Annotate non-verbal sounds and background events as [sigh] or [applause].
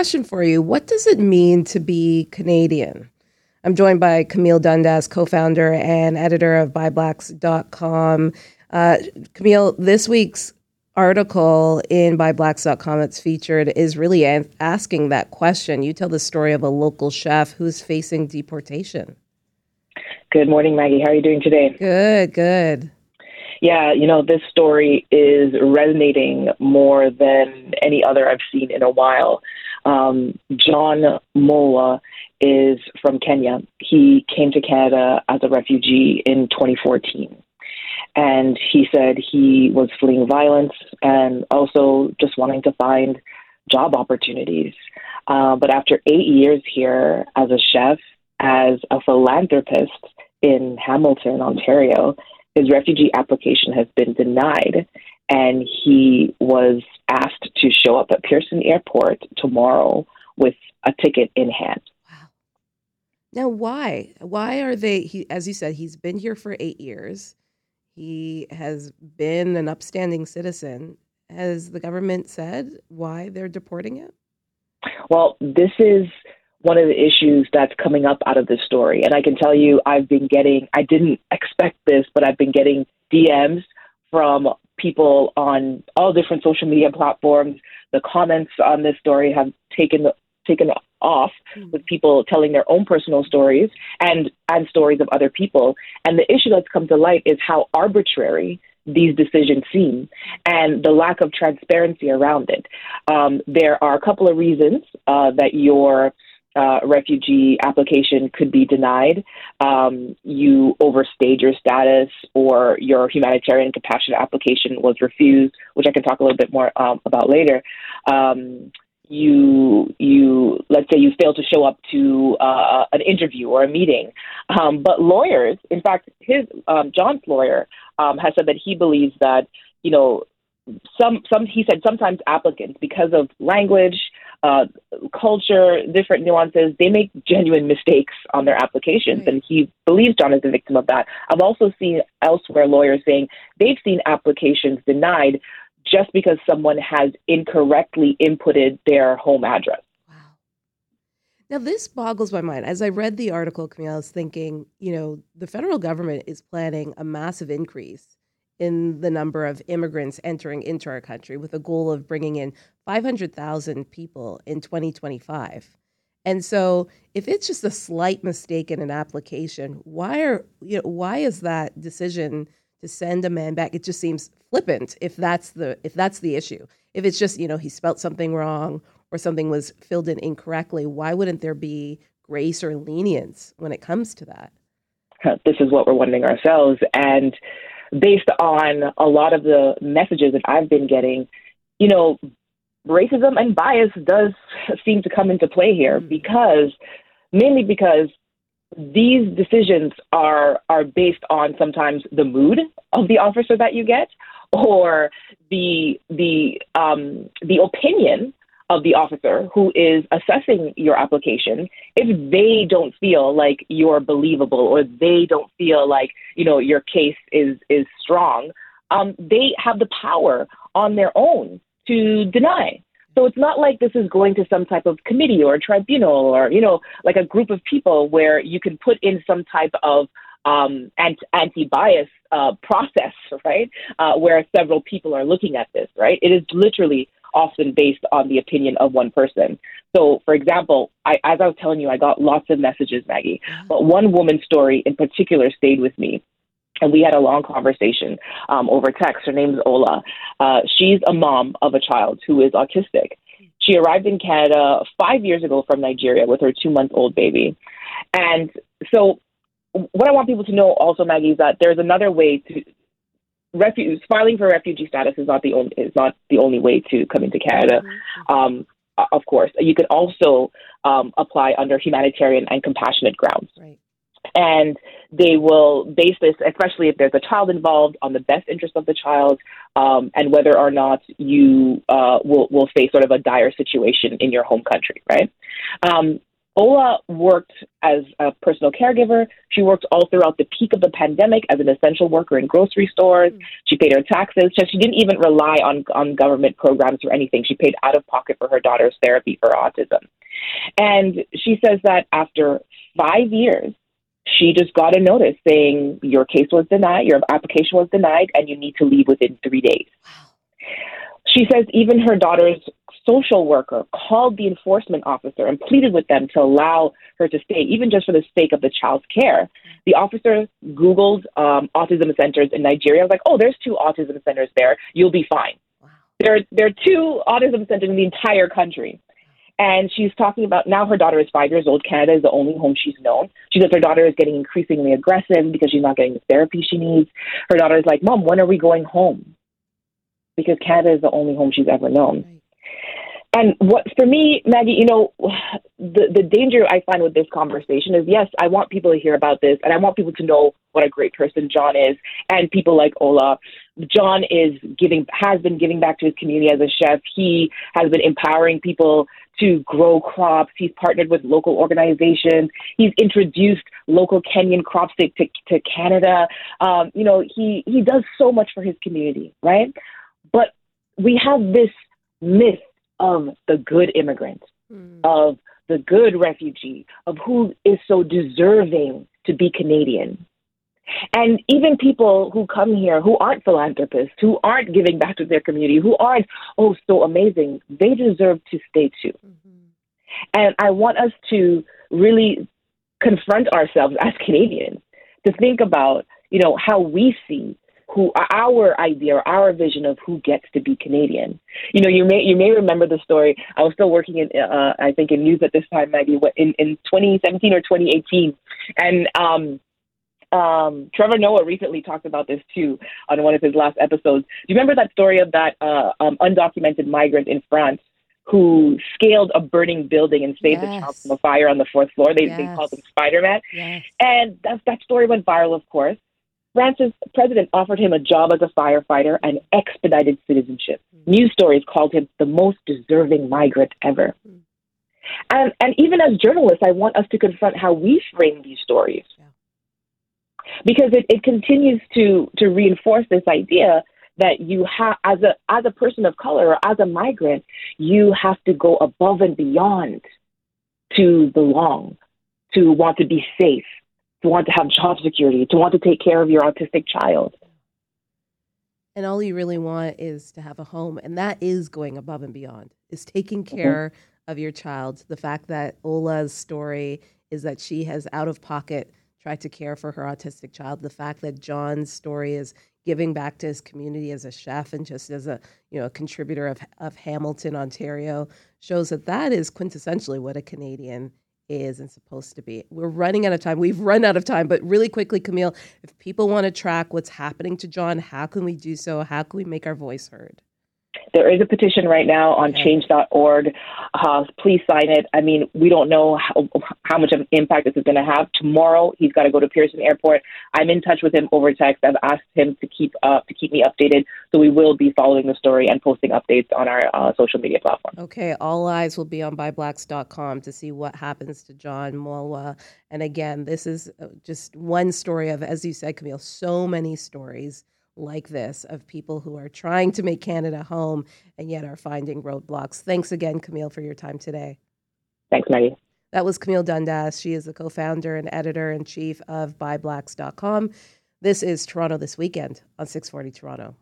question for you What does it mean to be Canadian? I'm joined by Camille Dundas, co founder and editor of ByBlacks.com. Uh, Camille, this week's article in ByBlacks.com that's featured is really a- asking that question. You tell the story of a local chef who's facing deportation. Good morning, Maggie. How are you doing today? Good, good. Yeah, you know, this story is resonating more than any other I've seen in a while. Um, John Mulwa is from Kenya. He came to Canada as a refugee in 2014. And he said he was fleeing violence and also just wanting to find job opportunities. Uh, but after eight years here as a chef, as a philanthropist in Hamilton, Ontario, his refugee application has been denied. And he was asked to show up at Pearson Airport tomorrow with a ticket in hand. Wow. Now, why? Why are they? He, as you said, he's been here for eight years. He has been an upstanding citizen. Has the government said why they're deporting him? Well, this is one of the issues that's coming up out of this story. And I can tell you, I've been getting, I didn't expect this, but I've been getting DMs from people on all different social media platforms. The comments on this story have taken taken off mm-hmm. with people telling their own personal stories and and stories of other people. And the issue that's come to light is how arbitrary these decisions seem and the lack of transparency around it. Um, there are a couple of reasons uh, that your uh, refugee application could be denied. Um, you overstayed your status, or your humanitarian compassionate application was refused, which I can talk a little bit more um, about later. Um, you you let's say you fail to show up to uh, an interview or a meeting um, but lawyers in fact his um, john's lawyer um, has said that he believes that you know some some he said sometimes applicants because of language uh, culture different nuances they make genuine mistakes on their applications and he believes john is a victim of that i've also seen elsewhere lawyers saying they've seen applications denied just because someone has incorrectly inputted their home address. Wow. Now, this boggles my mind. As I read the article, Camille, I was thinking, you know, the federal government is planning a massive increase in the number of immigrants entering into our country with a goal of bringing in 500,000 people in 2025. And so, if it's just a slight mistake in an application, why are you know why is that decision to send a man back. It just seems flippant if that's the if that's the issue. If it's just, you know, he spelt something wrong or something was filled in incorrectly, why wouldn't there be grace or lenience when it comes to that? This is what we're wondering ourselves. And based on a lot of the messages that I've been getting, you know, racism and bias does seem to come into play here mm. because mainly because these decisions are are based on sometimes the mood of the officer that you get or the the um, the opinion of the officer who is assessing your application if they don't feel like you're believable or they don't feel like you know your case is is strong um, they have the power on their own to deny so it's not like this is going to some type of committee or tribunal or, you know, like a group of people where you can put in some type of um, anti bias uh, process, [laughs] right? Uh, where several people are looking at this, right? It is literally often based on the opinion of one person. So, for example, I, as I was telling you, I got lots of messages, Maggie, but one woman's story in particular stayed with me and we had a long conversation um, over text. Her name is Ola. Uh, she's a mom of a child who is autistic. She arrived in Canada five years ago from Nigeria with her two month old baby. And so, what I want people to know also, Maggie, is that there's another way to. Refu- filing for refugee status is not the only is not the only way to come into Canada. Mm-hmm. Um, of course, you can also um, apply under humanitarian and compassionate grounds. Right and they will base this, especially if there's a child involved, on the best interest of the child um, and whether or not you uh, will will face sort of a dire situation in your home country, right? Ola worked as a personal caregiver. She worked all throughout the peak of the pandemic as an essential worker in grocery stores. Mm. She paid her taxes. She didn't even rely on, on government programs or anything. She paid out of pocket for her daughter's therapy for autism. And she says that after five years, she just got a notice saying your case was denied, your application was denied, and you need to leave within three days. Wow. She says even her daughter's social worker called the enforcement officer and pleaded with them to allow her to stay, even just for the sake of the child's care. The officer Googled um, autism centers in Nigeria. I was like, oh, there's two autism centers there. You'll be fine. Wow. There, there are two autism centers in the entire country. And she's talking about now her daughter is five years old. Canada is the only home she's known. She says her daughter is getting increasingly aggressive because she's not getting the therapy she needs. Her daughter is like, Mom, when are we going home? Because Canada is the only home she's ever known. Right. And what for me, Maggie, you know, the the danger I find with this conversation is yes, I want people to hear about this, and I want people to know what a great person John is, and people like Ola. John is giving has been giving back to his community as a chef. He has been empowering people to grow crops. He's partnered with local organizations. He's introduced local Kenyan crops to, to, to Canada. Um, you know, he he does so much for his community, right? But we have this myth of the good immigrant, mm. of the good refugee, of who is so deserving to be Canadian. And even people who come here who aren't philanthropists, who aren't giving back to their community, who aren't, oh, so amazing, they deserve to stay too. Mm-hmm. And I want us to really confront ourselves as Canadians to think about, you know, how we see who our idea or our vision of who gets to be Canadian. You know, you may you may remember the story. I was still working in uh, I think in news at this time, maybe in in 2017 or 2018, and um, um, Trevor Noah recently talked about this too on one of his last episodes. Do you remember that story of that uh, um, undocumented migrant in France who scaled a burning building and saved yes. a child from a fire on the fourth floor? They, yes. they called him Spider Man. Yes. And that, that story went viral, of course. France's president offered him a job as a firefighter and expedited citizenship. Mm. News stories called him the most deserving migrant ever. Mm. And, and even as journalists, I want us to confront how we frame these stories. Yeah. Because it, it continues to, to reinforce this idea that you have, as a, as a person of color or as a migrant, you have to go above and beyond to belong, to want to be safe, to want to have job security, to want to take care of your autistic child. And all you really want is to have a home. And that is going above and beyond, is taking mm-hmm. care mm-hmm. of your child. The fact that Ola's story is that she has out of pocket tried to care for her autistic child. The fact that John's story is giving back to his community as a chef and just as a you know a contributor of of Hamilton, Ontario, shows that that is quintessentially what a Canadian is and supposed to be. We're running out of time. We've run out of time, but really quickly, Camille, if people want to track what's happening to John, how can we do so? How can we make our voice heard? There is a petition right now on change.org. Uh, please sign it. I mean, we don't know how, how much of an impact this is going to have. Tomorrow, he's got to go to Pearson Airport. I'm in touch with him over text. I've asked him to keep uh, to keep me updated. So we will be following the story and posting updates on our uh, social media platform. Okay, all eyes will be on ByBlacks.com to see what happens to John Mulwa. And again, this is uh, just one story of, as you said, Camille, so many stories like this of people who are trying to make Canada home and yet are finding roadblocks. Thanks again, Camille, for your time today. Thanks, Maggie. That was Camille Dundas. She is the co founder and editor in chief of ByBlacks.com. This is Toronto This Weekend on 640 Toronto.